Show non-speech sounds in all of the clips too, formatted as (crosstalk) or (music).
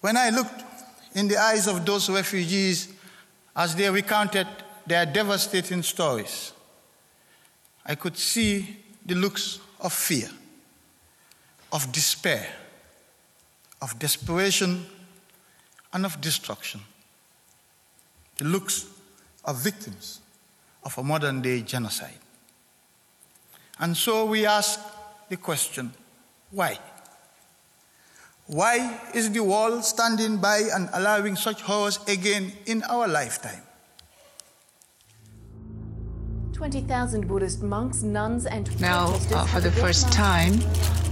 When I looked in the eyes of those refugees as they recounted their devastating stories, I could see the looks of fear, of despair, of desperation, and of destruction. The looks of victims of a modern day genocide. And so we ask the question why? Why is the world standing by and allowing such horrors again in our lifetime? 20,000 Buddhist monks, nuns, and Now, uh, for the first month- time,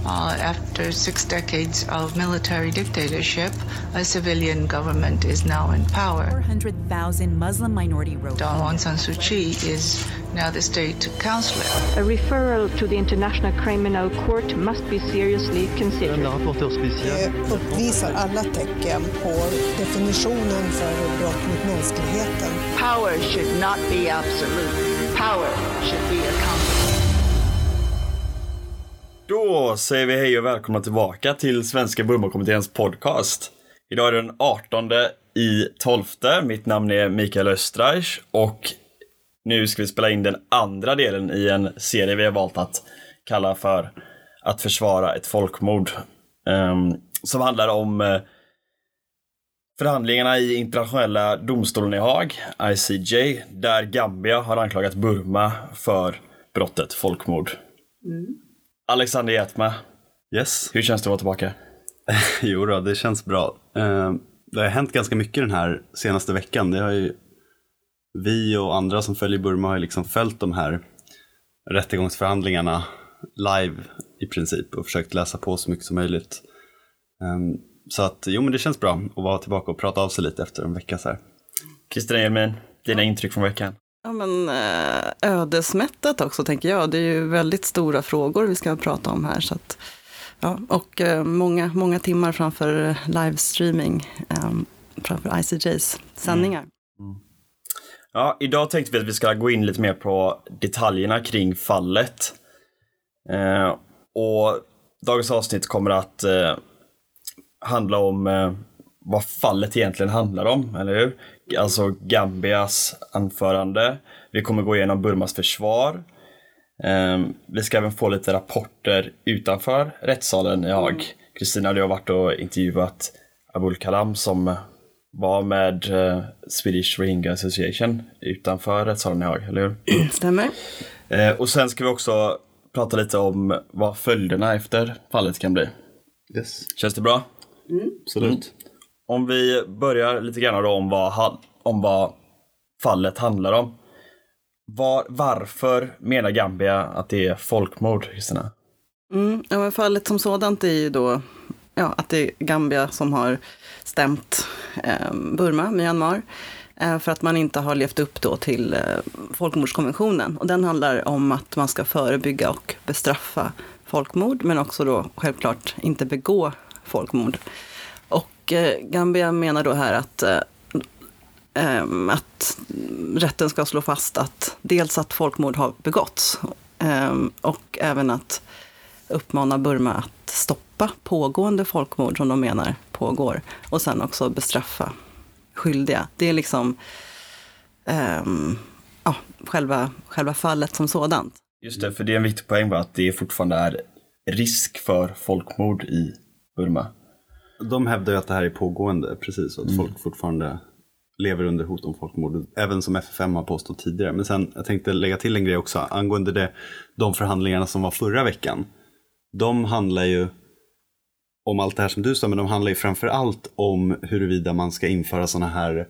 uh, after six decades of military dictatorship, a civilian government is now in power. 400,000 Muslim minority Rohingya. Aung San Suu Kyi is now the state counselor. A referral to the International Criminal Court must be seriously considered. rapportör speciell. Det uppvisar alla tecken på definitionen för brott mot mänskligheten. Power should not be absolute. Power should be accountable. Då säger vi hej och välkomna tillbaka till Svenska Burmakommitténs podcast. Idag är det den 18 i 12. Mitt namn är Mikael Östreich och nu ska vi spela in den andra delen i en serie vi har valt att kalla för Att försvara ett folkmord. Um, som handlar om eh, förhandlingarna i internationella domstolen i Haag, ICJ, där Gambia har anklagat Burma för brottet folkmord. Alexander Jätma, Yes. hur känns det att vara tillbaka? (laughs) Jo då, det känns bra. Eh, Det har hänt ganska mycket den här senaste veckan. Det har ju, vi och andra som följer Burma har ju liksom följt de här rättegångsförhandlingarna live i princip och försökt läsa på så mycket som möjligt. Så att, jo men det känns bra att vara tillbaka och prata av sig lite efter en vecka så här. Kristina Hjelmen, dina intryck från veckan? Ja, men eh, ödesmättat också, tänker jag. Det är ju väldigt stora frågor vi ska prata om här. Så att, ja, och eh, många, många timmar framför livestreaming, eh, framför ICJs sändningar. Ja, idag tänkte vi att vi ska gå in lite mer på detaljerna kring fallet. Eh, och dagens avsnitt kommer att eh, handla om eh, vad fallet egentligen handlar om, eller hur? Alltså Gambias anförande. Vi kommer gå igenom Burmas försvar. Eh, vi ska även få lite rapporter utanför rättssalen i Haag. Kristina, du har varit och intervjuat Abul Kalam som var med eh, Swedish Rohingya Association utanför rättssalen i Haag, eller hur? Stämmer? (clears throat) Eh, och sen ska vi också prata lite om vad följderna efter fallet kan bli. Yes. Känns det bra? Absolut. Om vi börjar lite grann då om vad, om vad fallet handlar om. Var, varför menar Gambia att det är folkmord, Kristina? Mm, ja, men fallet som sådant är ju då ja, att det är Gambia som har stämt eh, Burma, Myanmar, eh, för att man inte har levt upp då till eh, folkmordskonventionen. Och den handlar om att man ska förebygga och bestraffa folkmord, men också då självklart inte begå folkmord. Och eh, Gambia menar då här att eh, eh, att rätten ska slå fast att dels att folkmord har begåtts eh, och även att uppmana Burma att stoppa pågående folkmord som de menar pågår och sen också bestraffa skyldiga. Det är liksom eh, ja, själva, själva fallet som sådant. Just det, för det är en viktig poäng bara att det fortfarande är risk för folkmord i Burma. De hävdar ju att det här är pågående, precis, och att folk fortfarande lever under hot om folkmord, även som FFM har påstått tidigare. Men sen, jag tänkte lägga till en grej också, angående det, de förhandlingarna som var förra veckan. De handlar ju om allt det här som du sa, men de handlar ju framför allt om huruvida man ska införa sådana här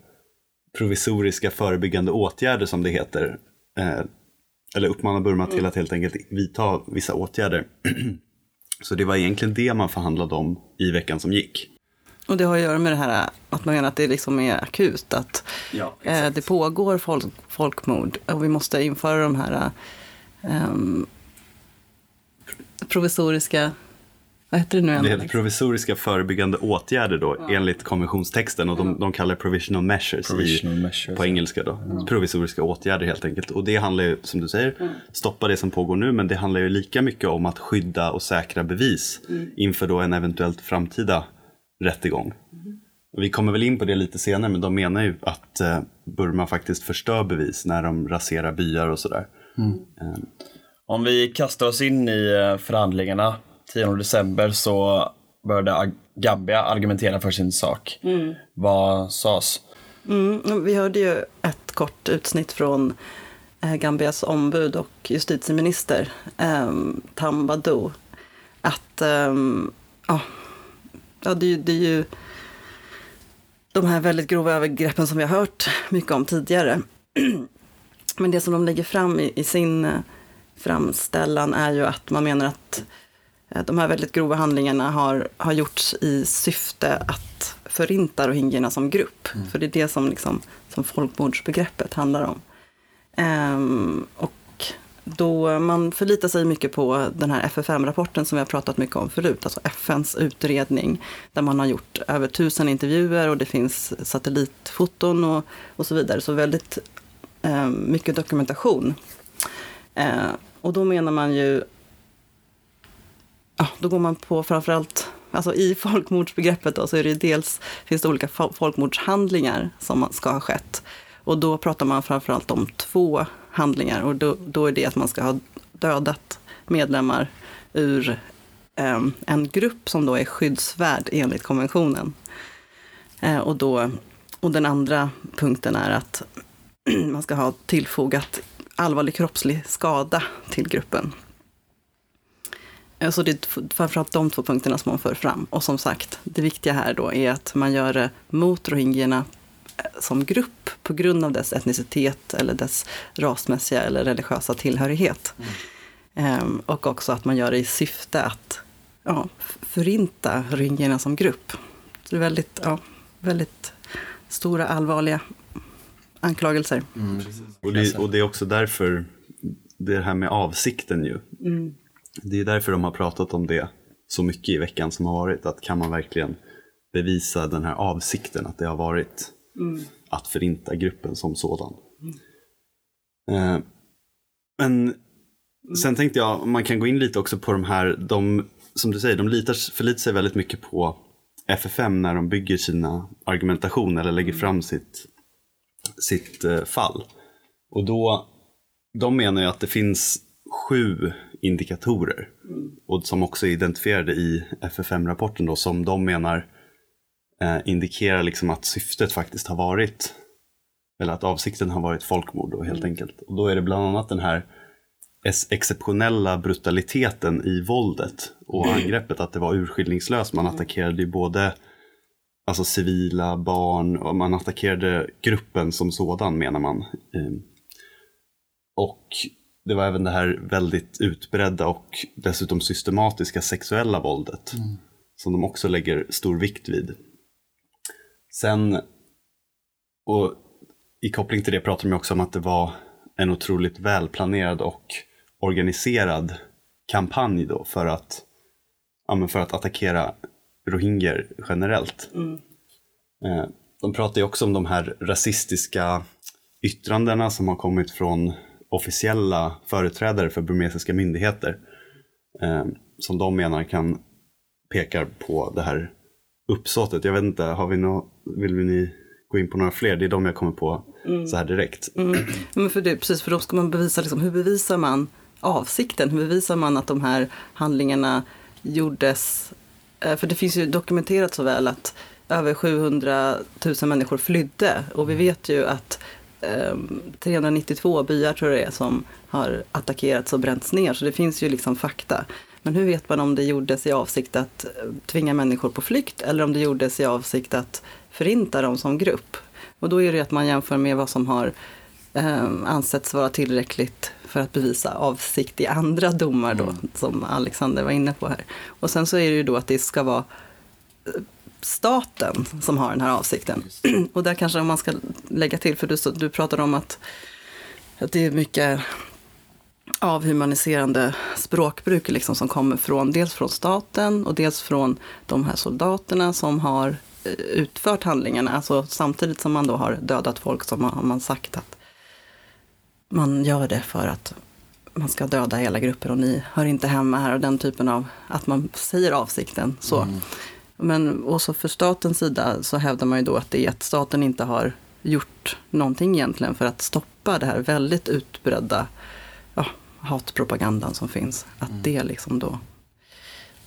provisoriska förebyggande åtgärder som det heter. Eh, eller uppmana Burma till att helt enkelt vidta vissa åtgärder. (clears throat) Så det var egentligen det man förhandlade om i veckan som gick. Och det har att göra med det här att man menar att det liksom är akut, att Ja, eh, det pågår folk, folkmord och vi måste införa de här ehm, provisoriska, vad heter det nu? Det heter provisoriska förebyggande åtgärder då, enligt konventionstexten. Och de, de kallar det provisional measures, Provisional i, measures, på ja. engelska. Då. Provisoriska åtgärder helt enkelt. Och det handlar ju, som du säger, stoppa det som pågår nu. Men det handlar ju lika mycket om att skydda och säkra bevis inför då en eventuellt framtida rättegång. vi kommer väl in på det lite senare, men de menar ju att eh, Burma faktiskt förstör bevis när de raserar byar och sådär. Eh, Om vi kastar oss in i eh, förhandlingarna 10 december så började Gambia argumentera för sin sak. Vad sades? Mm, vi hörde ju ett kort utsnitt från eh, Gambias ombud och justitieminister eh, Tambadou. Att ehm, ja, det, är ju- det är ju de här väldigt grova övergreppen som vi har hört mycket om tidigare. (clears throat) Men det som de lägger fram i, i sin eh, framställan är ju att man menar att eh, de här väldigt grova handlingarna har, har gjorts i syfte att förinta rohingyerna som grupp. För det är det som, liksom, som folkmordsbegreppet handlar om. Ehm, och då man förlitar sig mycket på den här FFM-rapporten som vi har pratat mycket om förut, alltså FNs utredning, där man har gjort över tusen intervjuer och det finns satellitfoton och, och så vidare. Så väldigt eh, mycket dokumentation. Eh, och då menar man ju, ja, då går man på framförallt, alltså i folkmordsbegreppet då, så är det dels, finns det olika folkmordshandlingar som ska ha skett. Och då pratar man framförallt om två handlingar och då, då är det att man ska ha dödat medlemmar ur eh, en grupp som då är skyddsvärd enligt konventionen. Eh, och, då, och den andra punkten är att (clears throat) man ska ha tillfogat allvarlig kroppslig skada till gruppen. Eh, Så det är framförallt de två punkterna som man för fram. Och som sagt, det viktiga här då är att man gör det mot rohingyerna eh, som grupp på grund av dess etnicitet eller dess rasmässiga eller religiösa tillhörighet. Ehm, och också att man gör det i syfte att ja, förinta rohingyerna som grupp. Så det är väldigt, ja, väldigt stora, allvarliga anklagelser. Och det, och det är också därför, det här med avsikten ju. Det är därför de har pratat om det så mycket i veckan som har varit. Att kan man verkligen bevisa den här avsikten att det har varit att förinta gruppen som sådan. Eh, men sen tänkte jag, man kan gå in lite också på de här, de, som du säger, de litar, förlitar sig väldigt mycket på FFM när de bygger sina argumentation eller lägger fram sitt, sitt eh, fall. Och då, de menar ju att det finns sju indikatorer. Och som också är identifierade i FFM-rapporten då, som de menar eh, indikerar liksom att syftet faktiskt har varit, eller att avsikten har varit folkmord då, helt enkelt. Och då är det bland annat den här exceptionella brutaliteten i våldet och angreppet, att det var urskillningslöst. Man attackerade ju både alltså civila, barn och man attackerade gruppen som sådan menar man. Ehm, Och det var även det här väldigt utbredda och dessutom systematiska sexuella våldet som de också lägger stor vikt vid. Sen, och i koppling till det pratar de också om att det var en otroligt välplanerad och organiserad kampanj då för att, ja, för att attackera rohingyer generellt. Eh, De pratar ju också om de här rasistiska yttrandena som har kommit från officiella företrädare för burmesiska myndigheter. Eh, som de menar kan pekar på det här uppsåtet. Jag vet inte, har vi nå, vill ni gå in på några fler? Det är de jag kommer på så här direkt. Ja, Men för det, precis, för då ska man bevisa, liksom, hur bevisar man avsikten? Hur bevisar man att de här handlingarna gjordes? eh, För det finns ju dokumenterat så väl att över 700 000 människor flydde och vi vet ju att 392 byar tror jag det är som har attackerats och bränts ner. Så det finns ju liksom fakta. Men hur vet man om det gjordes i avsikt att eh, tvinga människor på flykt eller om det gjordes i avsikt att förinta dem som grupp? Och då är det att man jämför med vad som har eh, ansetts vara tillräckligt för att bevisa avsikt i andra domar då, som Alexander var inne på här. Och sen så är det ju då att det ska vara eh, staten som har den här avsikten. (clears throat) Och där kanske man ska lägga till, för du, du pratade om att, att det är mycket avhumaniserande språkbruk liksom som kommer från dels från staten och dels från de här soldaterna som har eh, utfört handlingarna. Alltså samtidigt som man då har dödat folk så har man sagt att man gör det för att man ska döda hela grupper och ni hör inte hemma här och den typen av att man säger avsikten så. Mm. Men också för statens sida så hävdar man ju då att det är att staten inte har gjort någonting egentligen för att stoppa det här väldigt utbredda ja, hatpropagandan som finns. Att mm. det liksom då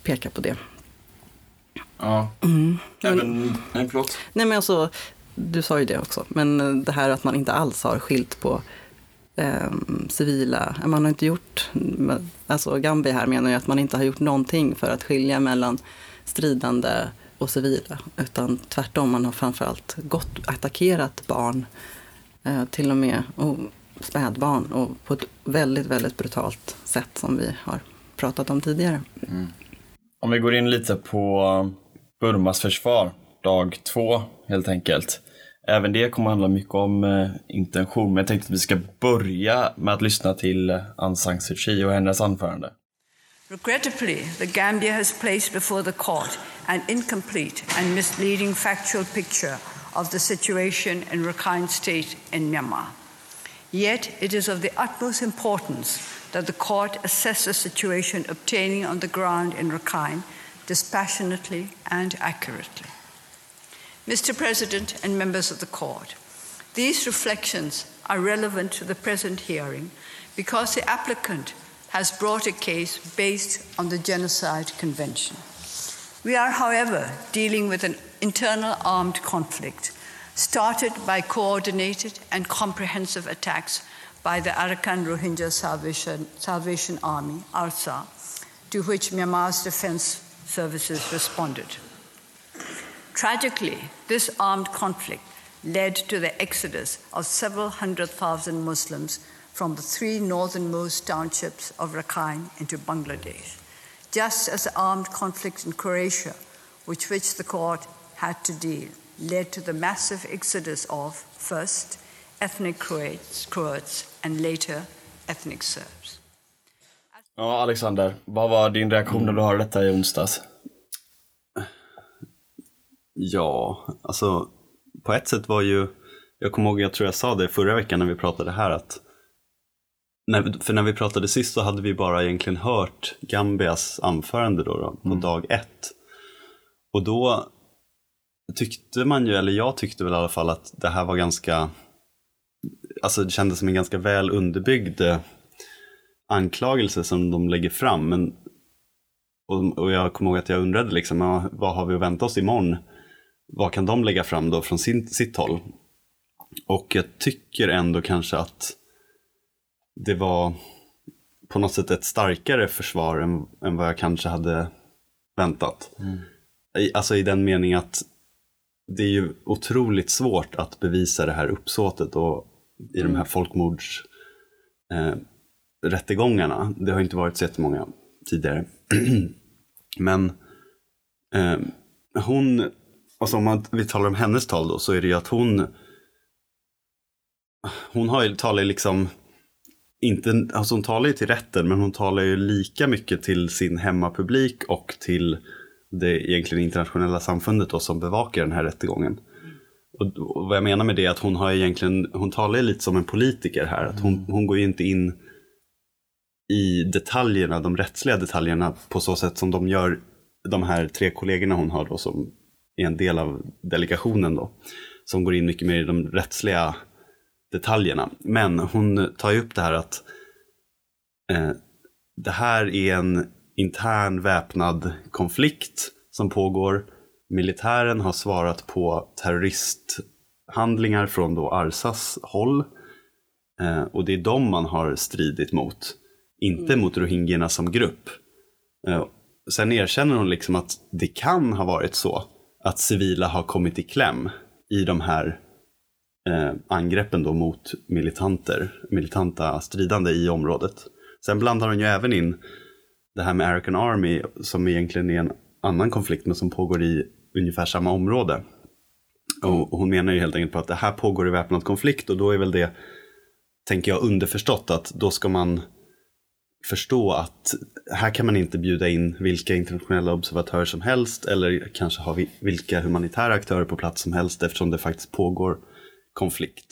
pekar på det. Ja. Mm. Även, nej, förlåt. Nej, men alltså, du sa ju det också, men det här att man inte alls har skilt på eh, civila, man har inte gjort, alltså Gambia här menar ju att man inte har gjort någonting för att skilja mellan stridande och civila, utan tvärtom, man har framförallt gått, attackerat barn, eh, till och med, och spädbarn, och på ett väldigt, väldigt brutalt sätt som vi har pratat om tidigare. Mm. Om vi går in lite på Burmas försvar, dag två helt enkelt. Även det kommer handla mycket om eh, intention, men jag tänkte att vi ska börja med att lyssna till Aung San Suu Kyi och hennes anförande. Regrettably, the Gambia has placed before the court an incomplete and misleading factual picture of the situation in Rakhine State in Myanmar. Yet, it is of the utmost importance that the court assess the situation obtaining on the ground in Rakhine dispassionately and accurately. Mr. President and members of the Court, these reflections are relevant to the present hearing because the applicant has brought a case based on the Genocide Convention. We are, however, dealing with an internal armed conflict started by coordinated and comprehensive attacks by the Arakan Rohingya Salvation, Salvation Army, ARSA, to which Myanmar's defense services responded. Tragically, this armed conflict led to the exodus of several hundred thousand Muslims from the three northernmost townships of Rakhine into Bangladesh, just as the armed conflict in Croatia, with which the court had to deal, led to the massive exodus of, first, ethnic Croats, Croats and later ethnic Serbs. Ja, Alexander, vad var din reaktion när du hörde detta i onsdags? Ja, alltså på ett sätt var ju, jag kommer ihåg, jag tror jag sa det förra veckan när vi pratade här att när, för när vi pratade sist så hade vi bara egentligen hört Gambias anförande då, då på mm. dag ett. Och då tyckte man ju, eller jag tyckte väl i alla fall att det här var ganska, alltså det kändes som en ganska väl underbyggd eh, anklagelse som de lägger fram. Men, och, och jag kommer ihåg att jag undrade liksom, ja, vad har vi att vänta oss imorgon? Vad kan de lägga fram då från sin, sitt håll? Och jag tycker ändå kanske att det var på något sätt ett starkare försvar än, än vad jag kanske hade väntat. Mm. I, alltså i den meningen att det är ju otroligt svårt att bevisa det här uppsåtet och i mm. de här folkmords eh, rättegångarna. Det har inte varit så jättemånga tidigare. (clears throat) Men eh, hon, alltså om man, vi talar om hennes tal då, så är det ju att hon hon har ju, talar liksom inte, alltså hon talar ju till rätten men hon talar ju lika mycket till sin hemmapublik och till det egentligen internationella samfundet då, som bevakar den här rättegången. Och, och vad jag menar med det är att hon har egentligen, hon talar lite som en politiker här. Att hon, hon går ju inte in i detaljerna, de rättsliga detaljerna på så sätt som de gör de här tre kollegorna hon har då som är en del av delegationen då. Som går in mycket mer i de rättsliga detaljerna. Men hon tar ju upp det här att eh, det här är en intern väpnad konflikt som pågår. Militären har svarat på terroristhandlingar från då Arsas håll. Eh, och det är dem man har stridit mot. Inte mot rohingyerna som grupp. Eh, sen erkänner hon liksom att det kan ha varit så att civila har kommit i kläm i de här eh, angreppen då mot militanter, militanta stridande i området. Sen blandar hon ju även in det här med American Army som egentligen är en annan konflikt men som pågår i ungefär samma område. Och hon menar ju helt enkelt på att det här pågår i väpnad konflikt och då är väl det, tänker jag, underförstått att då ska man förstå att här kan man inte bjuda in vilka internationella observatörer som helst eller kanske ha vilka humanitära aktörer på plats som helst eftersom det faktiskt pågår konflikt.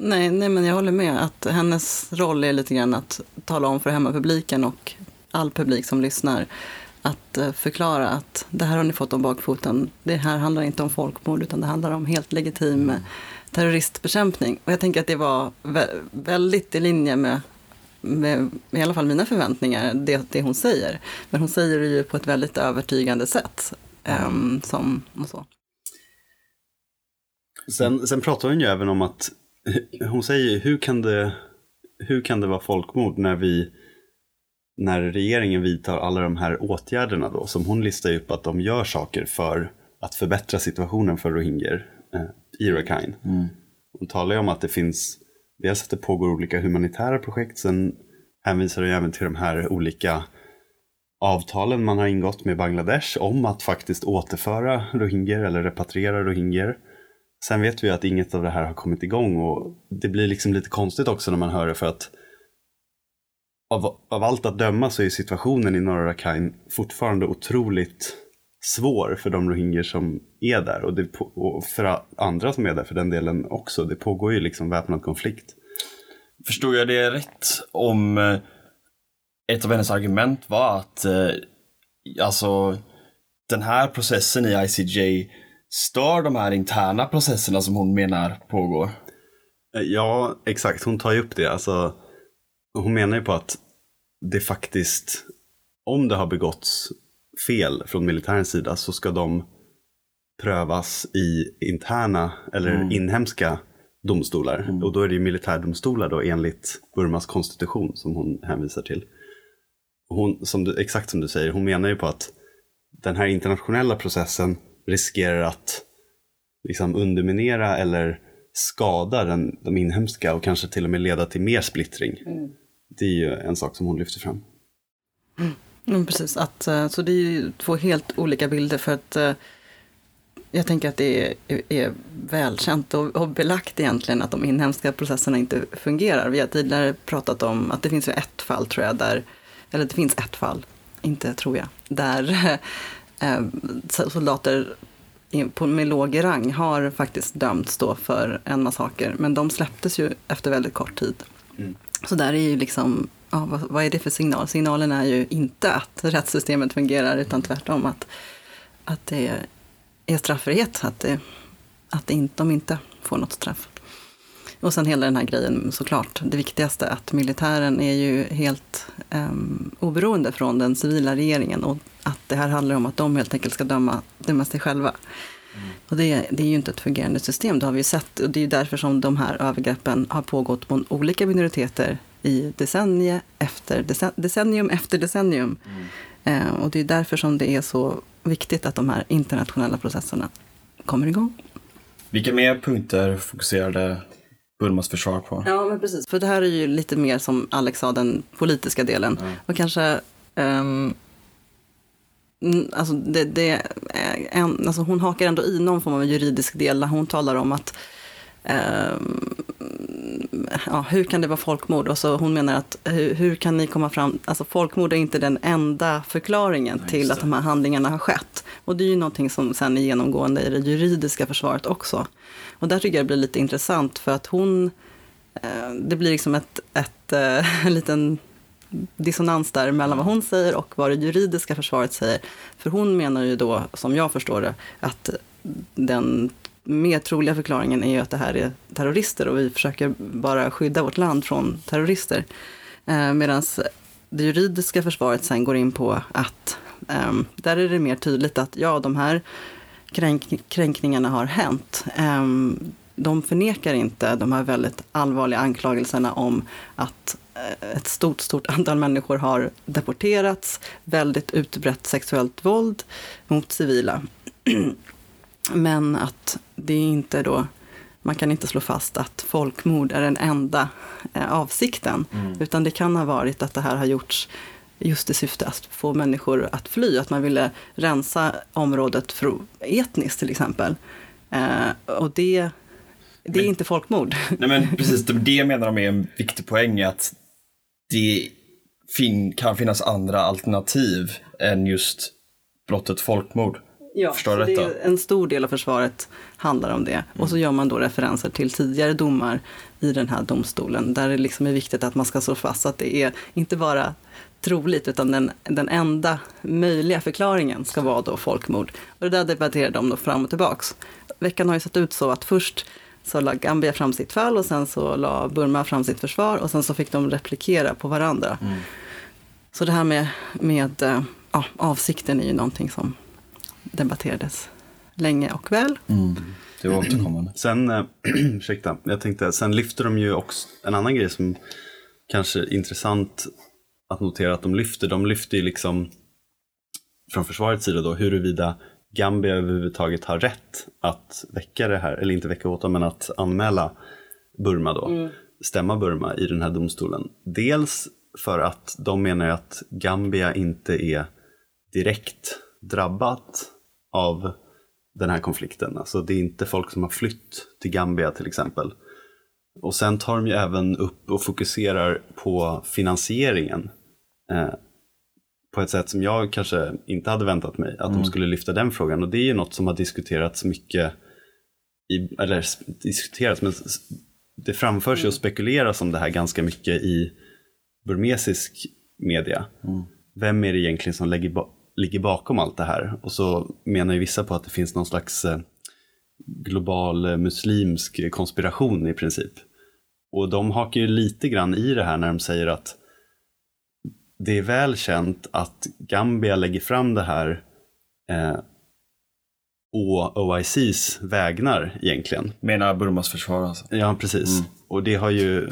Nej, nej, men jag håller med att hennes roll är lite grann att tala om för hemmapubliken och all publik som lyssnar att eh, förklara att det här har ni fått om bakfoten. Det här handlar inte om folkmord utan det handlar om helt legitim terroristbekämpning. Och jag tänker att det var vä- väldigt i linje med, med, med i alla fall mina förväntningar, det, det hon säger. Men hon säger det ju på ett väldigt övertygande sätt. ehm, som, och så. Sen, sen pratar hon ju även om att, hon säger hur kan det, hur kan det vara folkmord när vi, när regeringen vidtar alla de här åtgärderna då, som hon listar upp att de gör saker för att förbättra situationen för rohingyer eh, i Rakhine. Hon talar ju om att det finns, dels att det pågår olika humanitära projekt, sen hänvisar hon ju även till de här olika avtalen man har ingått med Bangladesh om att faktiskt återföra rohingyer eller repatriera rohingyer. Sen vet vi att inget av det här har kommit igång och det blir liksom lite konstigt också när man hör det för att av, av allt att döma så är situationen i norra Rakhine fortfarande otroligt svår för de rohingyer som är där och, det, och för andra som är där för den delen också. Det pågår ju liksom väpnad konflikt. Förstod jag det rätt om eh, ett av hennes argument var att eh, alltså den här processen i ICJ stör de här interna processerna som hon menar pågår? Eh, Ja, exakt. Hon tar ju upp det. Alltså, hon menar ju på att det faktiskt, om det har begåtts fel från militärens sida så ska de prövas i interna eller Mm. inhemska domstolar. Och då är det ju militärdomstolar då enligt Burmas konstitution som hon hänvisar till. Hon, som du, exakt som du säger, hon menar ju på att den här internationella processen riskerar att liksom underminera eller skada den, de inhemska och kanske till och med leda till mer splittring. Det är ju en sak som hon lyfter fram. Mm, precis, att, eh, så det är ju två helt olika bilder för att eh, jag tänker att det är, är välkänt och, och belagt egentligen att de inhemska processerna inte fungerar. Vi har tidigare pratat om att det finns ett fall tror jag där, eller det finns ett fall, inte tror jag, där (laughs) eh, soldater på- med låg rang har faktiskt dömts då för en massaker, men de släpptes ju efter väldigt kort tid. Så där är ju liksom, ja, vad, vad är det för signal? Signalen är ju inte att rättssystemet fungerar, utan tvärtom att, att det är straffrihet, att, det, att det inte, de inte får något straff. Och sen hela den här grejen såklart, det viktigaste att militären är ju helt um, oberoende från den civila regeringen och att det här handlar om att de helt enkelt ska döma, döma sig själva. Och det, det är ju inte ett fungerande system, det har vi ju sett. Och det är ju därför som de här övergreppen har pågått på olika minoriteter i decennium efter decen- decennium. Efter decennium. Eh, och det är därför som det är så viktigt att de här internationella processerna kommer igång. Vilka mer punkter fokuserade Burmas försvar på? Ja, men precis. För det här är ju lite mer som Alex sa, den politiska delen. Och kanske... mm, alltså det, det, är en, alltså hon hakar ändå i någon form av juridisk del när hon talar om att ehm, ja, hur kan det vara folkmord? Och så hon menar att hur, hur kan ni komma fram, alltså folkmord är inte den enda förklaringen till att de här handlingarna har skett. Och det är ju någonting som sen är genomgående i det juridiska försvaret också. Och där tycker jag det blir lite intressant för att hon, eh, det blir liksom ett, ett, eh, en (laughs) liten dissonans där mellan vad hon säger och vad det juridiska försvaret säger. För hon menar ju då, som jag förstår det, att den mer troliga förklaringen är ju att det här är terrorister och vi försöker bara skydda vårt land från terrorister. Eh, Medan det juridiska försvaret sen går in på att eh, där är det mer tydligt att ja, de här kränk kränkningarna har hänt. Eh, de förnekar inte de här väldigt allvarliga anklagelserna om att eh, ett stort, stort antal människor har deporterats, väldigt utbrett sexuellt våld mot civila. (clears throat) Men att det är inte då, man kan inte slå fast att folkmord är den enda eh, avsikten. Utan det kan ha varit att det här har gjorts just i syfte att få människor att fly. Att man ville rensa området för, etniskt till exempel. Eh, och det, det är inte folkmord. (laughs) Nej men precis, det- det menar de är en viktig poäng att det fin- kan finnas andra alternativ än just brottet folkmord. Ja, Förstår det är en stor del av försvaret handlar om det. Och så gör man då referenser till tidigare domar i den här domstolen, där det liksom är viktigt att man ska slå fast att det är inte bara troligt, utan den, den enda möjliga förklaringen ska vara då folkmord. Och det där debatterar de då fram och tillbaks. Veckan har ju sett ut så att först så la Gambia fram sitt fall och sen så la Burma fram sitt försvar och sen så fick de replikera på varandra. Så det här med, med eh, ja, avsikten är ju någonting som debatterades länge och väl. Det var återkommande. (clears throat) Sen, eh, (clears throat) ursäkta, jag tänkte, sen lyfter de ju också en annan grej som kanske är intressant att notera att de lyfter. De lyfter ju liksom från försvarets sida då huruvida Gambia överhuvudtaget har rätt att väcka det här, eller inte väcka åtal, men att anmäla Burma då, stämma Burma i den här domstolen. Dels för att de menar att Gambia inte är direkt drabbat av den här konflikten. Alltså det är inte folk som har flytt till Gambia till exempel. Och sen tar de ju även upp och fokuserar på finansieringen. Eh, på ett sätt som jag kanske inte hade väntat mig. Att de skulle lyfta den frågan. Och det är ju något som har diskuterats mycket, i, eller diskuterats, men det framförs ju och spekuleras om det här ganska mycket i burmesisk media. Vem är det egentligen som lägger, ligger bakom allt det här? Och så menar ju vissa på att det finns någon slags eh, global eh, muslimsk konspiration i princip. Och de hakar ju lite grann i det här när de säger att det är väl känt att Gambia lägger fram det här eh, å OICs vägnar egentligen. Menar Burmas försvar alltså? Ja, precis. Och det har ju,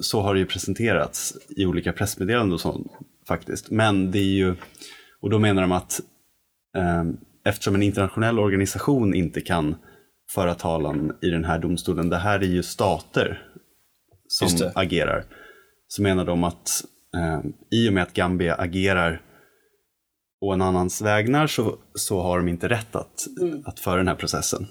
så har det ju presenterats i olika pressmeddelanden och sånt faktiskt. Men det är ju, och då menar de att eh, eftersom en internationell organisation inte kan föra talan i den här domstolen, det här är ju stater som agerar, så menar de att eh, i och med att Gambia agerar å en annans vägnar så, så har de inte rätt att, att föra den här processen.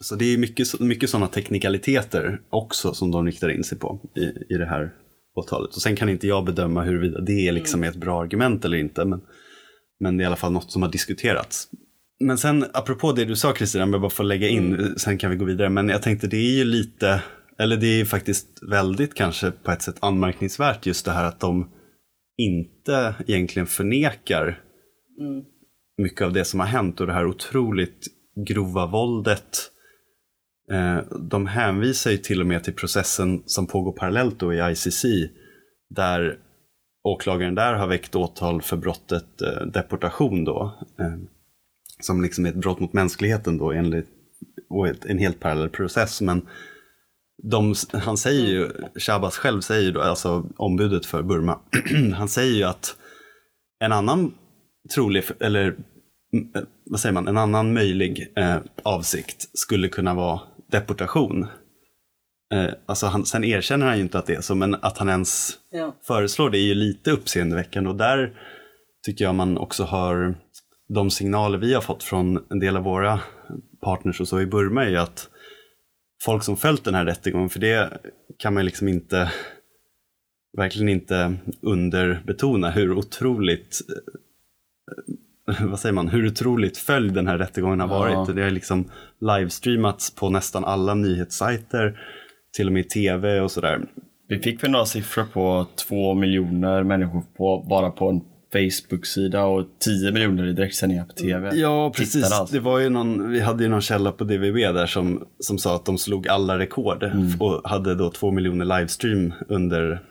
Så det är mycket, mycket sådana teknikaliteter också som de riktar in sig på i, i det här åtalet. Och sen kan inte jag bedöma huruvida det är liksom ett bra argument eller inte. Men, men det är i alla fall något som har diskuterats. Men sen apropå det du sa Kristina, om jag bara får lägga in, sen kan vi gå vidare. Men jag tänkte det är ju lite, eller det är faktiskt väldigt kanske på ett sätt anmärkningsvärt just det här att de inte egentligen förnekar mycket av det som har hänt och det här otroligt grova våldet. Eh, De hänvisar ju till och med till processen som pågår parallellt då i ICC där åklagaren där har väckt åtal för brottet eh, deportation då. eh, Som liksom är ett brott mot mänskligheten då enligt och ett, en helt parallell process. Men de, han säger ju, Shabas själv säger ju då, alltså ombudet för Burma, (clears throat) han säger ju att en annan trolig, eller eh, vad säger man, en annan möjlig eh, avsikt skulle kunna vara deportation. Eh, alltså han, sen erkänner han ju inte att det är så, men att han ens Ja. föreslår det är ju lite uppseendeväckande och där tycker jag man också hör de signaler vi har fått från en del av våra partners och så i Burma är ju att folk som följt den här rättegången, för det kan man liksom inte verkligen inte underbetona hur otroligt eh, vad säger man, hur otroligt följd den här rättegången har varit. Ja. Det har liksom livestreamats på nästan alla nyhetssajter, till och med i tv och sådär. Vi fick väl några siffror på två miljoner människor på, bara på en Facebook-sida och 10 miljoner i direktsändningar på tv. Ja, precis. Alltså. Det var ju någon, vi hade ju någon källa på DVB där som, som sa att de slog alla rekord och hade då två miljoner livestream under,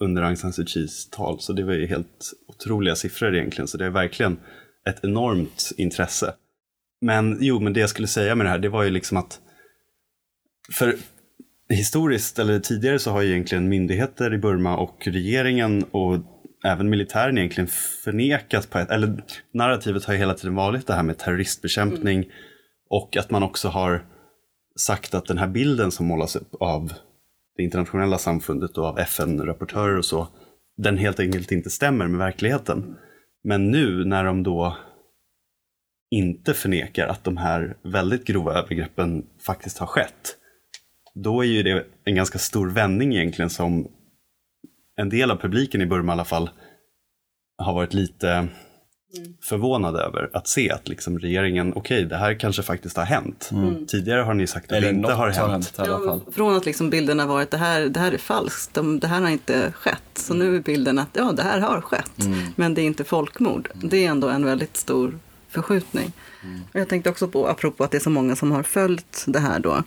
under Aung San Suu Kyis tal. Så det var ju helt otroliga siffror egentligen. Så det är verkligen ett enormt intresse. Men jo, men det jag skulle säga med det här, det var ju liksom att för historiskt eller tidigare så har egentligen myndigheter i Burma och regeringen och även militären egentligen förnekat på ett, eller narrativet har ju hela tiden varit det här med terroristbekämpning och att man också har sagt att den här bilden som målas upp av det internationella samfundet och av FN-rapportörer och så, den helt enkelt inte stämmer med verkligheten. Men nu när de då inte förnekar att de här väldigt grova övergreppen faktiskt har skett, då är ju det en ganska stor vändning egentligen som en del av publiken i Burma i alla fall har varit lite förvånad över att se att liksom regeringen, okej okay, det här kanske faktiskt har hänt. Mm. Tidigare har ni sagt att Eller det inte har har hänt. hänt i alla fall. Från att liksom bilden har varit det här, det här är falskt, de, det här har inte skett. Så nu är bilden att ja, det här har skett, Mm. men det är inte folkmord. Det är ändå en väldigt stor förskjutning. Och jag tänkte också på, apropå att det är så många som har följt det här då,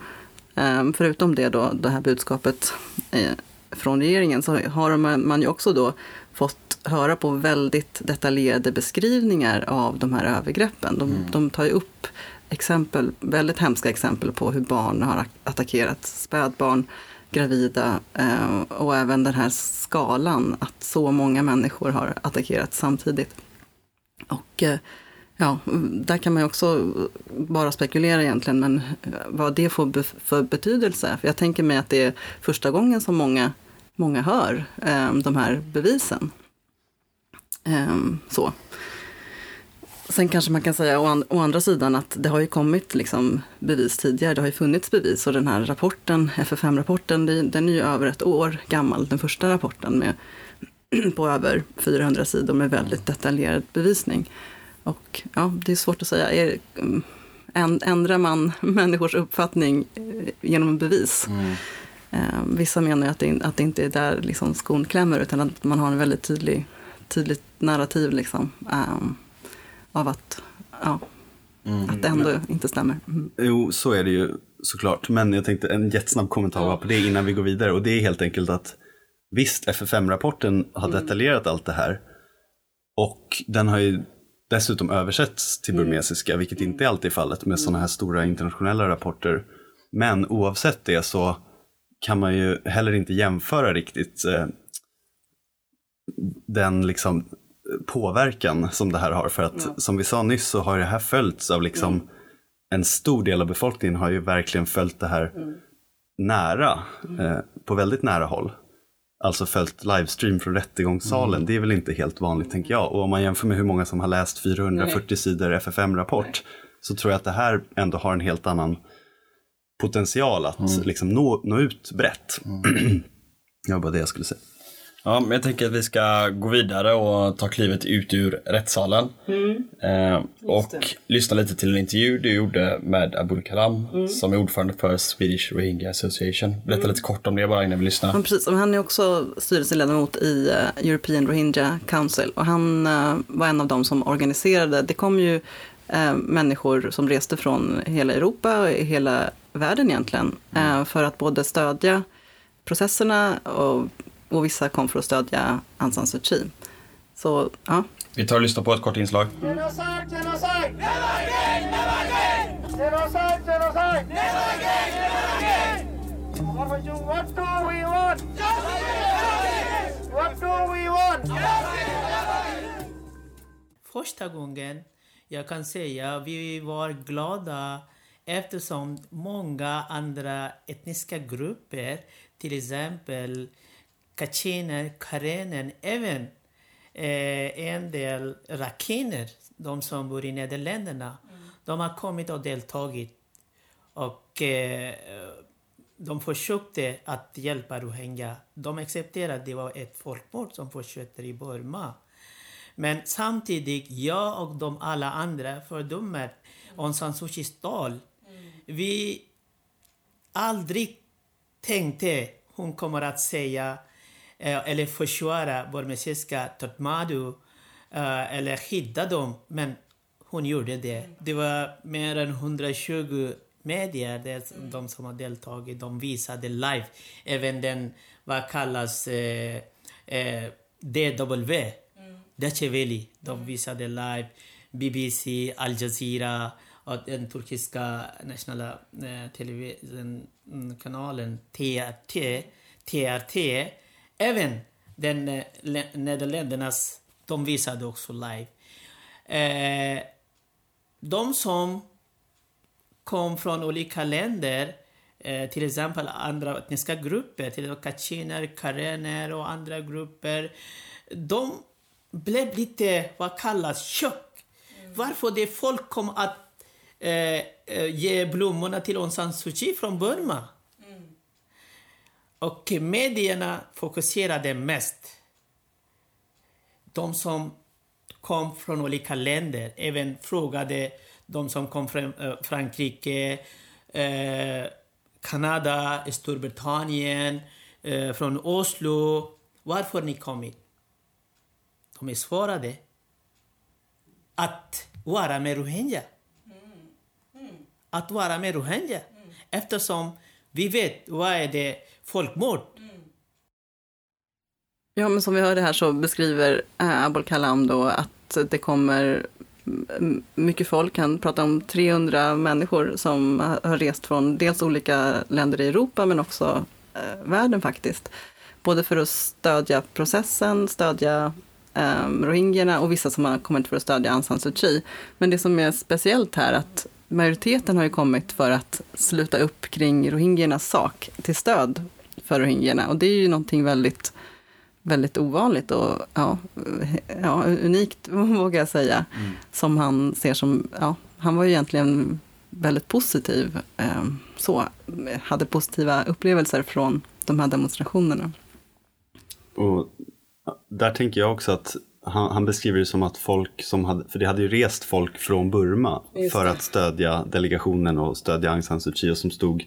förutom det då, det här budskapet eh, från regeringen, så har man, ju också då fått höra på väldigt detaljerade beskrivningar av de här övergreppen. De, de tar ju upp exempel, väldigt hemska exempel på hur barn har attackerat spädbarn, gravida eh, och även den här skalan att så många människor har attackerats samtidigt. Och eh, ja, där kan man ju också bara spekulera egentligen, men eh, vad det får be- för betydelse. För jag tänker mig att det är första gången som många, många hör eh, de här bevisen. Eh, så. Sen kanske man kan säga å, an- å andra sidan att det har ju kommit liksom bevis tidigare. Det har ju funnits bevis och den här rapporten, FFM-rapporten, den är ju över ett år gammal, den första rapporten med (clears throat) på över 400 sidor med väldigt detaljerad bevisning. Och ja, det är svårt att säga. Mm, änd- ändrar man (laughs) människors uppfattning eh, genom bevis? Eh, vissa menar att det, att det inte är där liksom skon klämmer utan att man har en väldigt tydlig, tydligt narrativ liksom, ehm, av att, ja, att det ändå inte stämmer. Mm. Jo, så är det ju såklart. Men jag tänkte en jättesnabb kommentar på det innan vi går vidare. Och det är helt enkelt att visst, FFM-rapporten har detaljerat allt det här. Och den har ju dessutom översätts till burmesiska, vilket inte alltid är fallet med sådana här stora internationella rapporter. Men oavsett det så kan man ju heller inte jämföra riktigt eh, den liksom påverkan som det här har. För att som vi sa nyss så har det här följts av liksom en stor del av befolkningen har ju verkligen följt det här nära, eh, på väldigt nära håll. Alltså följt livestream från rättegångssalen. Det är väl inte helt vanligt tänker jag. Och om man jämför med hur många som har läst 440 sidor FFM-rapport så tror jag att det här ändå har en helt annan potential att liksom nå, nå ut brett. (clears throat) det var bara det jag skulle säga. Ja, men jag tänker att vi ska gå vidare och ta klivet ut ur rättssalen. Eh, och lyssna lite till en intervju du gjorde med Abul Kalam som är ordförande för Swedish Rohingya Association. Berätta lite kort om det bara innan vi lyssnar. Ja, precis. Han är också styrelseledamot i eh, European Rohingya Council. Och han eh, var en av dem som organiserade. Det kom ju eh, människor som reste från hela Europa och hela världen egentligen. eh, för att både stödja processerna och, och vissa kom för att stödja Aung San Suu Kyi. Så ja, Vi tar och lyssnar på ett kort inslag. Första gången jag kan säga vi var glada eftersom många andra etniska grupper, till exempel kachiner, karener, även eh, en del rakiner, de som bor i Nederländerna, de har kommit och deltagit. Och eh, de försökte att hjälpa rohingya. De accepterade att det var ett folkmord som fortsätter i Burma. Men samtidigt, jag och de alla andra fördömer Aung San Suu Kyis tal. Vi aldrig tänkte hon kommer att säga eller försvara burmesiska Tatmadu eh, eller skydda dem. Men hon gjorde det. Det var mer än 120 medier, det, de som har deltagit, de visade live. Även den, vad kallas, eh, eh, DW, Deutsche Welle, de visade live. BBC, Al Jazeera och den turkiska nationella eh, televisionkanalen TRT, TRT. Även den eh, Nederländernas, de visade också live. Eh, de som kom från olika länder, eh, till exempel andra etniska grupper, till exempel kachiner, karener och andra grupper. De blev lite, vad kallas, chock. Varför det folk kom att eh, ge blommorna till Aung San Suu Kyi från Burma. Och medierna fokuserade mest de som kom från olika länder. Även frågade de som kom från eh, Frankrike, eh, Kanada, Storbritannien, eh, från Oslo. Varför ni kommit? De svarade att vara med rohingya. Att vara med rohingya. Eftersom vi vet vad är det folkmord. Ja, men som vi hörde här så beskriver eh, äh, Abol Kalam då att det kommer mycket folk. Han pratar om 300 människor som har rest från dels olika länder i Europa men också äh, världen faktiskt. Både för att stödja processen, stödja eh, rohingyerna och vissa som har kommit för att stödja Aung San Suu Kyi. Men det som är speciellt här att majoriteten har ju kommit för att sluta upp kring rohingyernas sak till stöd för rohingyerna. Och det är ju någonting väldigt, väldigt ovanligt och ja, ja, unikt, (laughs) vågar jag säga. Mm. Som han ser som, ja, han var ju egentligen väldigt positiv. Eh, så, hade positiva upplevelser från de här demonstrationerna. Och där tänker jag också att han, han, beskriver det som att folk som hade, för det hade ju rest folk från Burma för att stödja delegationen och stödja Aung San Suu Kyi och som stod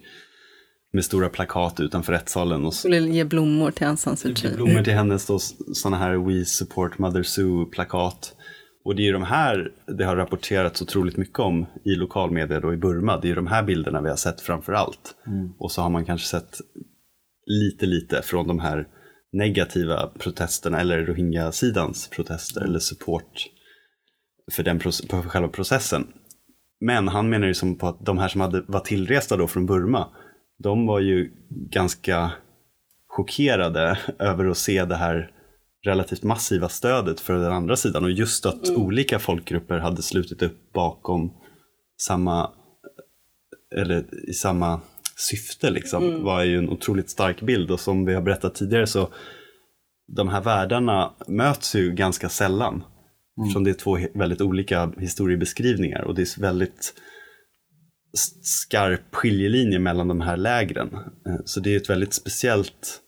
med stora plakat utanför rättssalen. Och skulle ge blommor till Aung San Suu Kyi. Blommor till hennes då, sådana här We support Mother Sue-plakat. Och det är ju de här det har rapporterats otroligt mycket om i lokalmedia då i Burma. Det är ju de här bilderna vi har sett framför allt. Mm. Och så har man kanske sett lite, lite från de här negativa protesterna eller rohingya-sidans protester eller support för, den, för själva processen. Men han menar ju som på att de här som hade, var tillresta då från Burma, de var ju ganska chockerade (laughs) över att se det här relativt massiva stödet för den andra sidan och just att mm. olika folkgrupper hade slutit upp bakom samma, eller i samma syfte liksom, mm. var ju en otroligt stark bild och som vi har berättat tidigare så de här världarna möts ju ganska sällan. Mm. Eftersom det är två väldigt olika historiebeskrivningar och det är väldigt skarp skiljelinje mellan de här lägren. Eh, så det är ett väldigt speciellt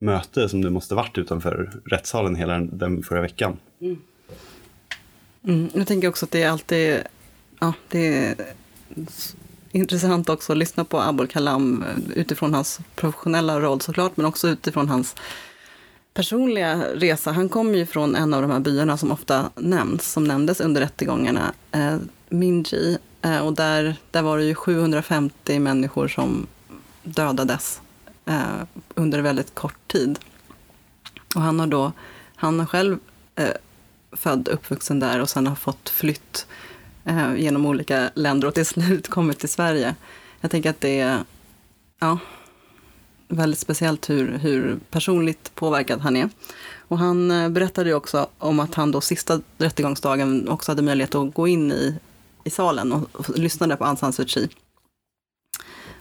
möte som det måste varit utanför rättssalen hela den förra veckan. Mm. Mm, jag tänker också att det är alltid ja, det är intressant också att lyssna på Abul Kalam eh, utifrån hans professionella roll såklart, men också utifrån hans personliga resa. Han kommer ju från en av de här byarna som ofta nämns, som nämndes under rättegångarna, eh, Minji. Eh, och där, där var det ju 750 människor som dödades eh, under väldigt kort tid. Och han har då, han har själv eh, född och uppvuxen där och sen har fått flytt eh, genom olika länder och till slut (laughs) kommit till Sverige. Jag tänker att det är ja, väldigt speciellt hur, hur personligt påverkad han är. Och han eh, berättade ju också om att han då sista rättegångsdagen också hade möjlighet att gå in i, i salen och, och lyssnade på Aung San Suu Kyi.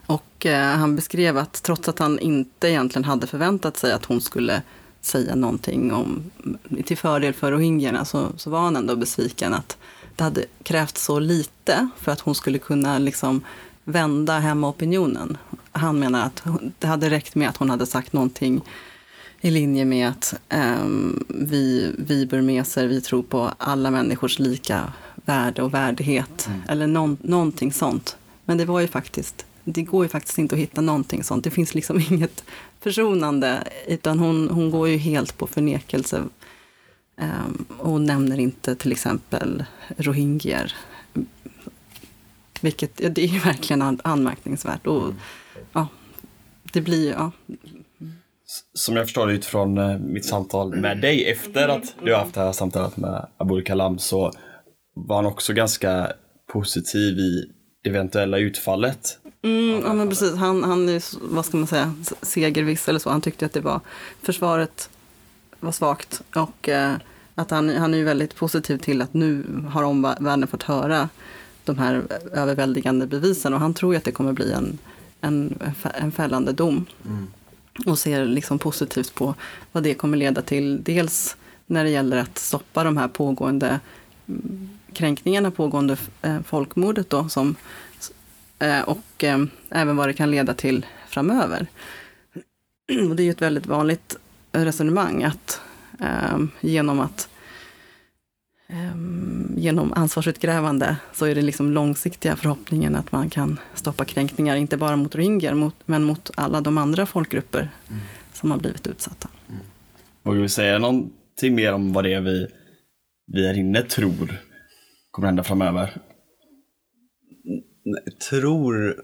Och eh, han beskrev att trots att han inte egentligen hade förväntat sig att hon skulle säga någonting om, till fördel för rohingyerna så, så var han ändå besviken att det hade krävts så lite för att hon skulle kunna liksom vända hemmaopinionen. Han menar att det hade räckt med att hon hade sagt någonting i linje med att eh, vi, vi burmeser, vi tror på alla människors lika värde och värdighet. Mm. Eller någon, någonting sånt. Men det var ju faktiskt, det går ju faktiskt inte att hitta någonting sånt. Det finns liksom (laughs) inget försonande, utan hon, hon går ju helt på förnekelse um, och nämner inte till exempel rohingyer. Vilket, ja, det är ju verkligen anmärkningsvärt. Och, mm. ja, det blir ja. Som jag förstår det utifrån eh, mitt samtal med dig efter att du har haft det här samtalet med Abul Kalam så var han också ganska positiv i det eventuella utfallet. Mm, ja men precis, han, han är, vad ska man säga, segerviss eller så. Han tyckte att det var, försvaret var svagt och eh, att han, han är ju väldigt positiv till att nu har omvärlden fått höra de här överväldigande bevisen och han tror ju att det kommer bli en, en, en fällande dom. Mm. Och ser liksom positivt på vad det kommer leda till. Dels när det gäller att stoppa de här pågående mm, kränkningarna, pågående eh, folkmordet då, som, eh, och eh, även vad det kan leda till framöver. Och det är ju ett väldigt vanligt resonemang att genom att genom ansvarsutkrävande så är det liksom långsiktiga förhoppningen att man kan stoppa kränkningar, inte bara mot rohingyer, men mot alla de andra folkgrupper Mm. som har blivit utsatta. Vågar vi säga någonting mer om vad det är vi, vi här inne tror kommer hända framöver? Nej, Tror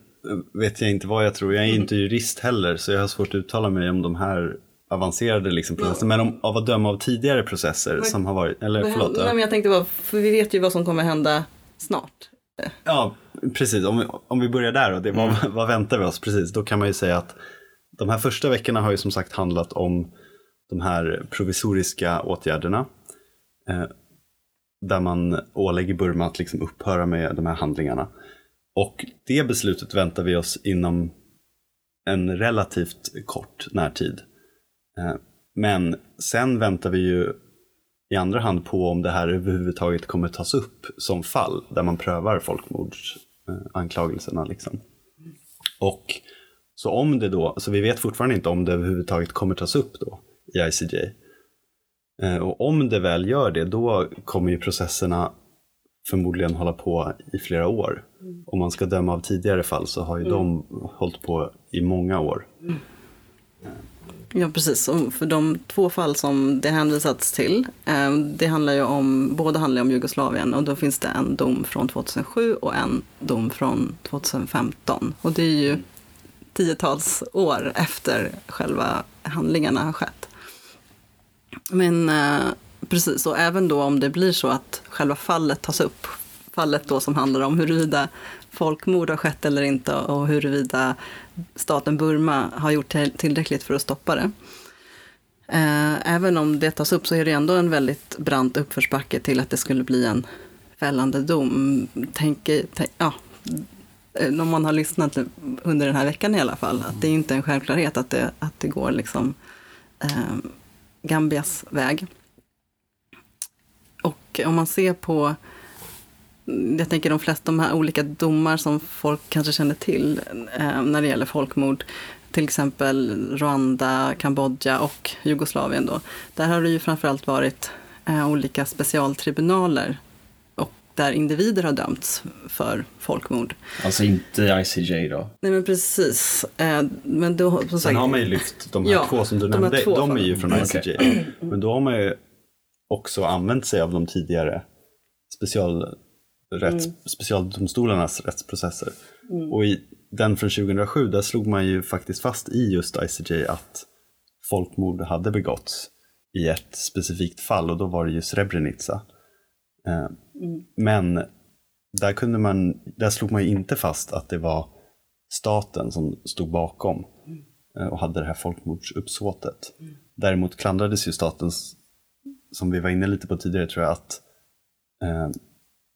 vet jag inte vad jag tror. Jag är inte jurist heller så jag har svårt att uttala mig om de här avancerade liksom, processerna. Men om, av att döma av tidigare processer som har varit, eller förlåt. Nej, men jag tänkte bara, för vi vet ju vad som kommer hända snart. Ja, precis. Om vi, om vi börjar där, och det, vad, vad väntar vi oss? Precis, då kan man ju säga att de här första veckorna har ju som sagt handlat om de här provisoriska åtgärderna. Där man ålägger Burma att liksom upphöra med de här handlingarna. Och det beslutet väntar vi oss inom en relativt kort närtid. Eh, men sen väntar vi ju i andra hand på om det här överhuvudtaget kommer tas upp som fall där man prövar folkmordsanklagelserna. Eh, liksom. Och så om det då, så vi vet fortfarande inte om det överhuvudtaget kommer tas upp då i ICJ. Eh, Och om det väl gör det, då kommer ju processerna förmodligen hålla på i flera år. Om man ska döma av tidigare fall så har ju de hållit på i många år. Ja, precis. Och för de två fall som det hänvisats till, eh, det handlar ju om, båda handlar om Jugoslavien och då finns det en dom från 2007 och en dom från 2015. Och det är ju tiotals år efter själva handlingarna har skett. Men eh, precis, och även då om det blir så att själva fallet tas upp, fallet då som handlar om huruvida folkmord har skett eller inte och huruvida staten Burma har gjort tillräckligt för att stoppa det. Eh, även om det tas upp så är det ändå en väldigt brant uppförsbacke till att det skulle bli en fällande dom. Tänk, tänk, ja, eh, om man har lyssnat under den här veckan i alla fall, att det är inte en självklarhet att det, att det går liksom eh, Gambias väg. Och om man ser på, jag tänker de flesta de här olika domar som folk kanske känner till eh, när det gäller folkmord, till exempel Rwanda, Kambodja och Jugoslavien då. Där har det ju framförallt varit eh, olika specialtribunaler där individer har dömts för folkmord. Alltså inte ICJ då? Nej men precis. Eh, men då, som Sen sagt, har man ju lyft de här Ja, två som du nämnde, de är ju från ICJ. Men då har man ju också använt sig av de tidigare special, rätts, Mm. specialdomstolarnas rättsprocesser. Mm. Och i den från 2007, där slog man ju faktiskt fast i just ICJ att folkmord hade begåtts i ett specifikt fall och då var det ju Srebrenica. Eh, Men där, kunde man, där slog man inte fast att det var staten som stod bakom eh, och hade det här folkmordsuppsåtet. Däremot klandrades ju statens, som vi var inne lite på tidigare tror jag, att eh,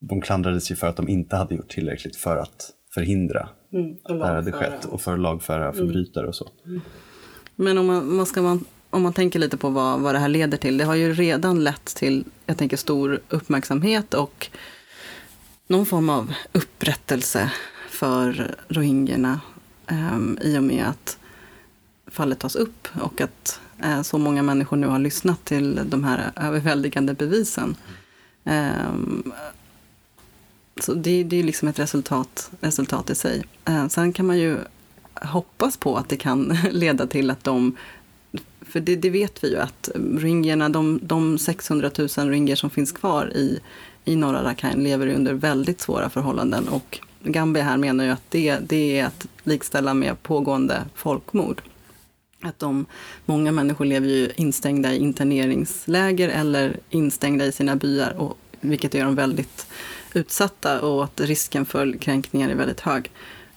de klandrades ju för att de inte hade gjort tillräckligt för att förhindra Mm, att det här hade skett och för att lagföra förbrytare och så. Men om man, man ska man, om man tänker lite på vad, vad det här leder till. Det har ju redan lett till, jag tänker stor uppmärksamhet och någon form av upprättelse för rohingyerna eh, i och med att fallet tas upp och att eh, så många människor nu har lyssnat till de här överväldigande bevisen. Eh, så det, det är liksom ett resultat, resultat i sig. Eh, sen kan man ju hoppas på att det kan (laughs) leda till att de för det, det vet vi ju att rohingyerna, de, de 600 000 rohingyer som finns kvar i, i norra Rakhine lever under väldigt svåra förhållanden. Och Gambia här menar ju att det, det är att likställa med pågående folkmord. Att de, många människor lever ju instängda i interneringsläger eller instängda i sina byar, och, vilket gör dem väldigt utsatta och att risken för kränkningar är väldigt hög.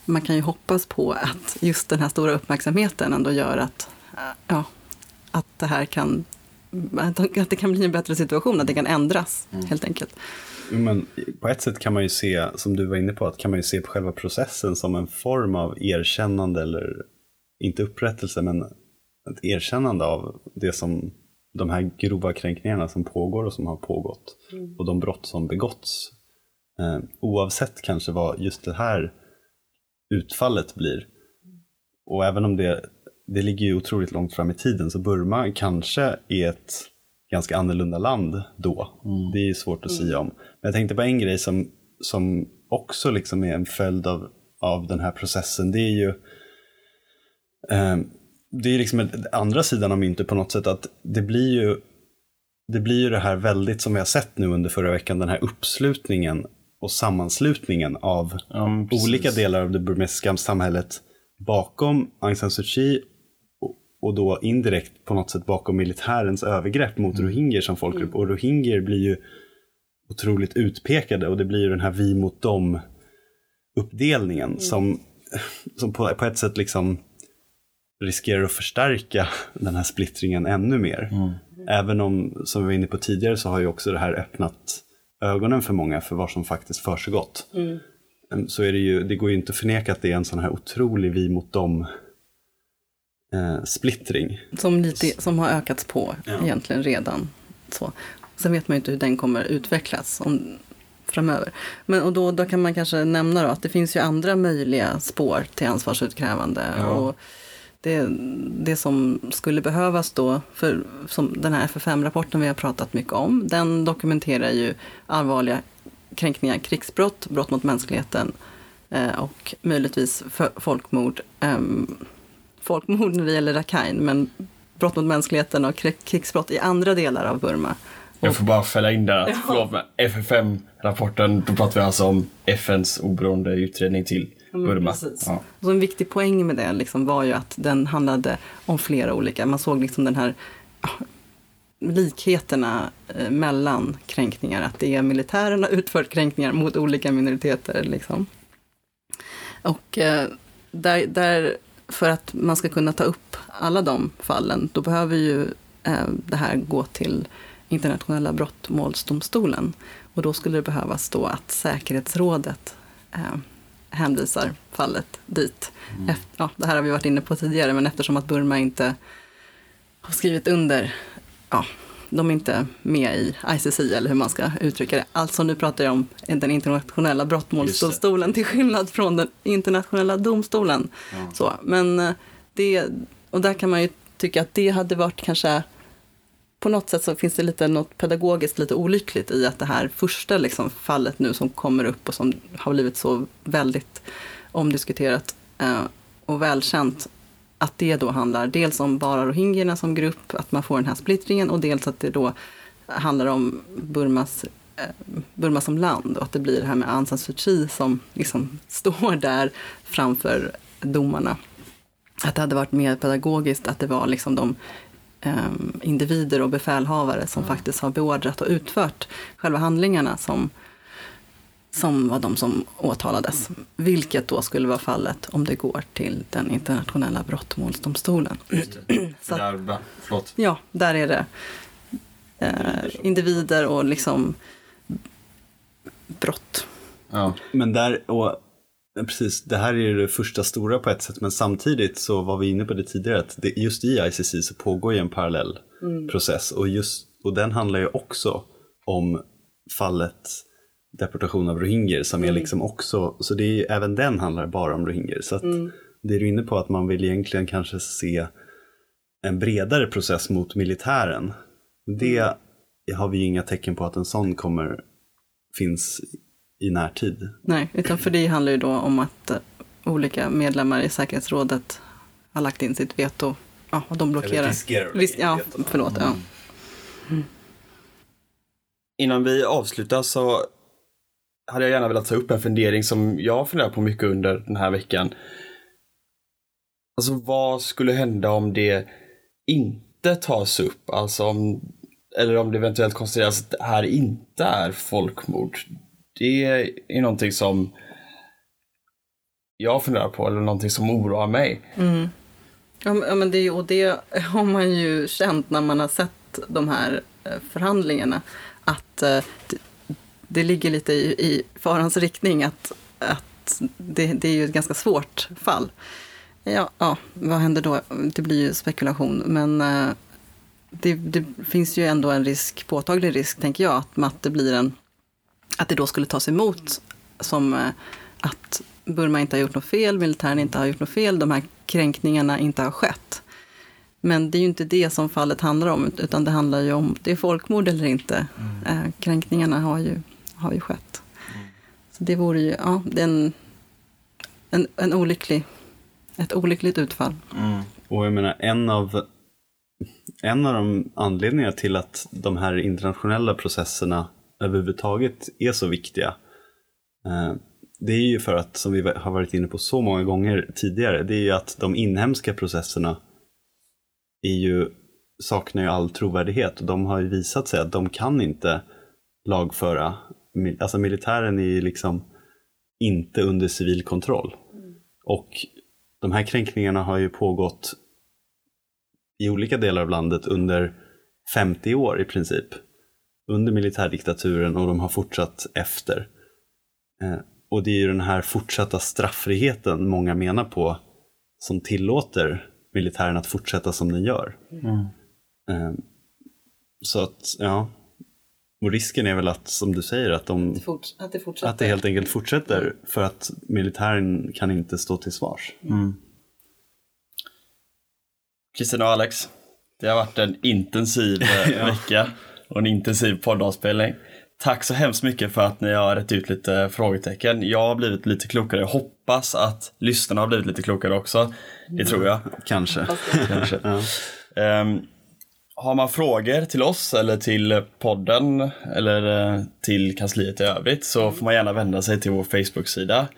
Man kan ju hoppas på att just den här stora uppmärksamheten ändå gör att, ja, att det här kan, att det kan bli en bättre situation, att det kan ändras helt enkelt. Men på ett sätt kan man ju se, som du var inne på, att kan man ju se på själva processen som en form av erkännande eller inte upprättelse, men ett erkännande av det som de här grova kränkningarna som pågår och som har pågått Mm. och de brott som begåtts. Eh, oavsett kanske vad just det här utfallet blir. Och även om det, det ligger ju otroligt långt fram i tiden så Burma kanske är ett ganska annorlunda land då. Det är svårt att säga om. Men jag tänkte på en grej som, som också liksom är en följd av, av den här processen. Det är ju eh, det är liksom andra sidan av myntet på något sätt att det blir ju det blir ju det här väldigt som vi har sett nu under förra veckan, den här uppslutningen och sammanslutningen av olika delar av det burmesiska samhället bakom Aung San Suu Kyi och, då indirekt på något sätt bakom militärens övergrepp mot rohingyer som folkgrupp. Och rohingyer blir ju otroligt utpekade och det blir ju den här vi mot dem uppdelningen som, som på, på ett sätt liksom riskerar att förstärka den här splittringen ännu mer. Även om, som vi var inne på tidigare, så har ju också det här öppnat ögonen för många för vad som faktiskt försiggått. Mm. Em, Så är det ju, det går ju inte att förneka att det är en sån här otrolig vi mot dem eh, splittring. Som, lite, som har ökats på egentligen redan. Så. Sen vet man ju inte hur den kommer utvecklas om, framöver. Men, och då, då kan man kanske nämna då att det finns ju andra möjliga spår till ansvarsutkrävande. Ja. Och det, det som skulle behövas då, för som den här FFM-rapporten vi har pratat mycket om, den dokumenterar ju allvarliga kränkningar, krigsbrott, brott mot mänskligheten eh, och möjligtvis folkmord. ehm, folkmord när det gäller Rakhine, men brott mot mänskligheten och krig- krigsbrott i andra delar av Burma. Jag får bara fälla in där att, förlåt men FFM-rapporten, då pratar vi alltså om FNs oberoende utredning till Burma. precis. Ja. Så en viktig poäng med det liksom var ju att den handlade om flera olika, man såg liksom den här ja, likheterna eh, mellan kränkningar, att det är militärerna utfört kränkningar mot olika minoriteter. Liksom. Och eh, där, där, för att man ska kunna ta upp alla de fallen, då behöver ju eh, det här gå till internationella brottmålsdomstolen. Och då skulle det behövas då att säkerhetsrådet eh, hänvisar fallet dit. Efter, ja, det här har vi varit inne på tidigare, men eftersom att Burma inte har skrivit under, ja, de är inte med i ICC eller hur man ska uttrycka det. Alltså nu pratar jag om den internationella brottmålsdomstolen till skillnad från den internationella domstolen. Så, men eh, det, och där kan man ju tycka att det hade varit kanske på något sätt så finns det lite något pedagogiskt lite olyckligt i att det här första liksom fallet nu som kommer upp och som har blivit så väldigt omdiskuterat eh, och välkänt, att det då handlar dels om bara rohingyerna som grupp, att man får den här splittringen och dels att det då handlar om Burmas, eh, Burma som land och att det blir det här med Aung San Suu Kyi som liksom (laughs) står där framför domarna. Att det hade varit mer pedagogiskt att det var liksom de um, individer och befälhavare som faktiskt har beordrat och utfört själva handlingarna som, som var de som åtalades. Vilket då skulle vara fallet om det går till den internationella brottmålsdomstolen. (clears throat) Så Där, förlåt. Ja, där är det eh, individer och liksom brott. Ja. Men där, och precis, det här är ju det första stora på ett sätt, men samtidigt så var vi inne på det tidigare, att det, just i ICC så pågår ju en parallell Mm. process och, just, och den handlar ju också om fallet deportation av rohingyer som är Mm. liksom också, så det är ju, även den handlar bara om rohingyer. Så att Mm. det är du inne på att man vill egentligen kanske se en bredare process mot militären. Det Mm. har vi ju inga tecken på att en sån kommer finns i närtid. Nej, utan för det handlar ju då om att eh, olika medlemmar i säkerhetsrådet har lagt in sitt veto. Ja, och de blockerar. Eller riskerar Ris- ja, förlåt. Ja. Innan vi avslutar så hade jag gärna velat ta upp en fundering som jag funderar på mycket under den här veckan. Alltså vad skulle hända om det inte tas upp? Alltså om, eller om det eventuellt konstateras att det här inte är folkmord. Det är någonting som jag funderar på, eller någonting som oroar mig. Mm. Ja, men- det, och det har man ju känt när man har sett de här eh, förhandlingarna. Att eh, det, ligger lite i, i farans riktning att, att det, det är ju ett ganska svårt fall. Ja, ja, vad händer då? Det blir ju spekulation, men eh, det, det finns ju ändå en risk, påtaglig risk, tänker jag, att, att det blir en, att det då skulle tas emot som eh, att Burma inte har gjort något fel, militären inte har gjort något fel, de här kränkningarna inte har skett. Men det är ju inte det som fallet handlar om, utan det handlar ju om det är folkmord eller inte. Eh, kränkningarna har ju, har ju skett. Så det vore ju, ja, det är en, en, en olycklig, ett olyckligt utfall. Och jag menar, en av, en av de anledningarna till att de här internationella processerna överhuvudtaget är så viktiga, eh, det är ju för att, som vi har varit inne på så många gånger tidigare, det är ju att de inhemska processerna är ju, saknar ju all trovärdighet och de har ju visat sig att de kan inte lagföra, alltså militären är ju liksom inte under civil kontroll. Och de här kränkningarna har ju pågått i olika delar av landet under 50 år i princip. Under militärdiktaturen och de har fortsatt efter. Eh, och det är ju den här fortsatta strafffriheten många menar på som tillåter militären att fortsätta som den gör. Eh, Så att, ja. Och risken är väl att, som du säger, att, de, Forts- att det fortsätter. att det helt enkelt fortsätter för att militären kan inte stå till svars. Kristina och Alex, det har varit en intensiv eh, (laughs) Ja. vecka och en intensiv poddavspelning. Tack så hemskt mycket för att ni har rätt ut lite frågetecken. Jag har blivit lite klokare. Jag hoppas att lyssnarna har blivit lite klokare också. Det tror jag. Kanske. Kanske. Ja. Ehm, har man frågor till oss eller till podden eller eh, till kansliet i övrigt så får man gärna vända sig till vår Facebook-sida.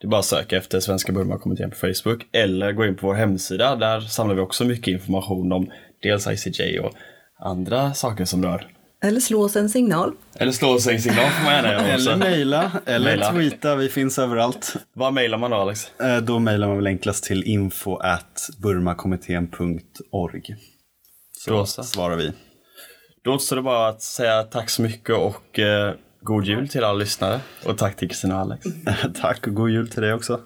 Det är bara att söka efter Svenska Burma-kommittén på Facebook eller gå in på vår hemsida. Där samlar vi också mycket information om dels ICJ och andra saker som rör. Eller slå oss en signal. Eller slå oss en signal får man gärna göra också. Eller mejla, eller Mejla. tweeta, vi finns överallt. Vad mejlar man då Alex? Eh, Då mejlar man väl enklast till info at burmakommittén.org. Så Då svarar vi. Då återstår det bara att säga tack så mycket och eh, god jul till alla lyssnare. Och tack till Kristina och Alex. (laughs) Tack och god jul till dig också.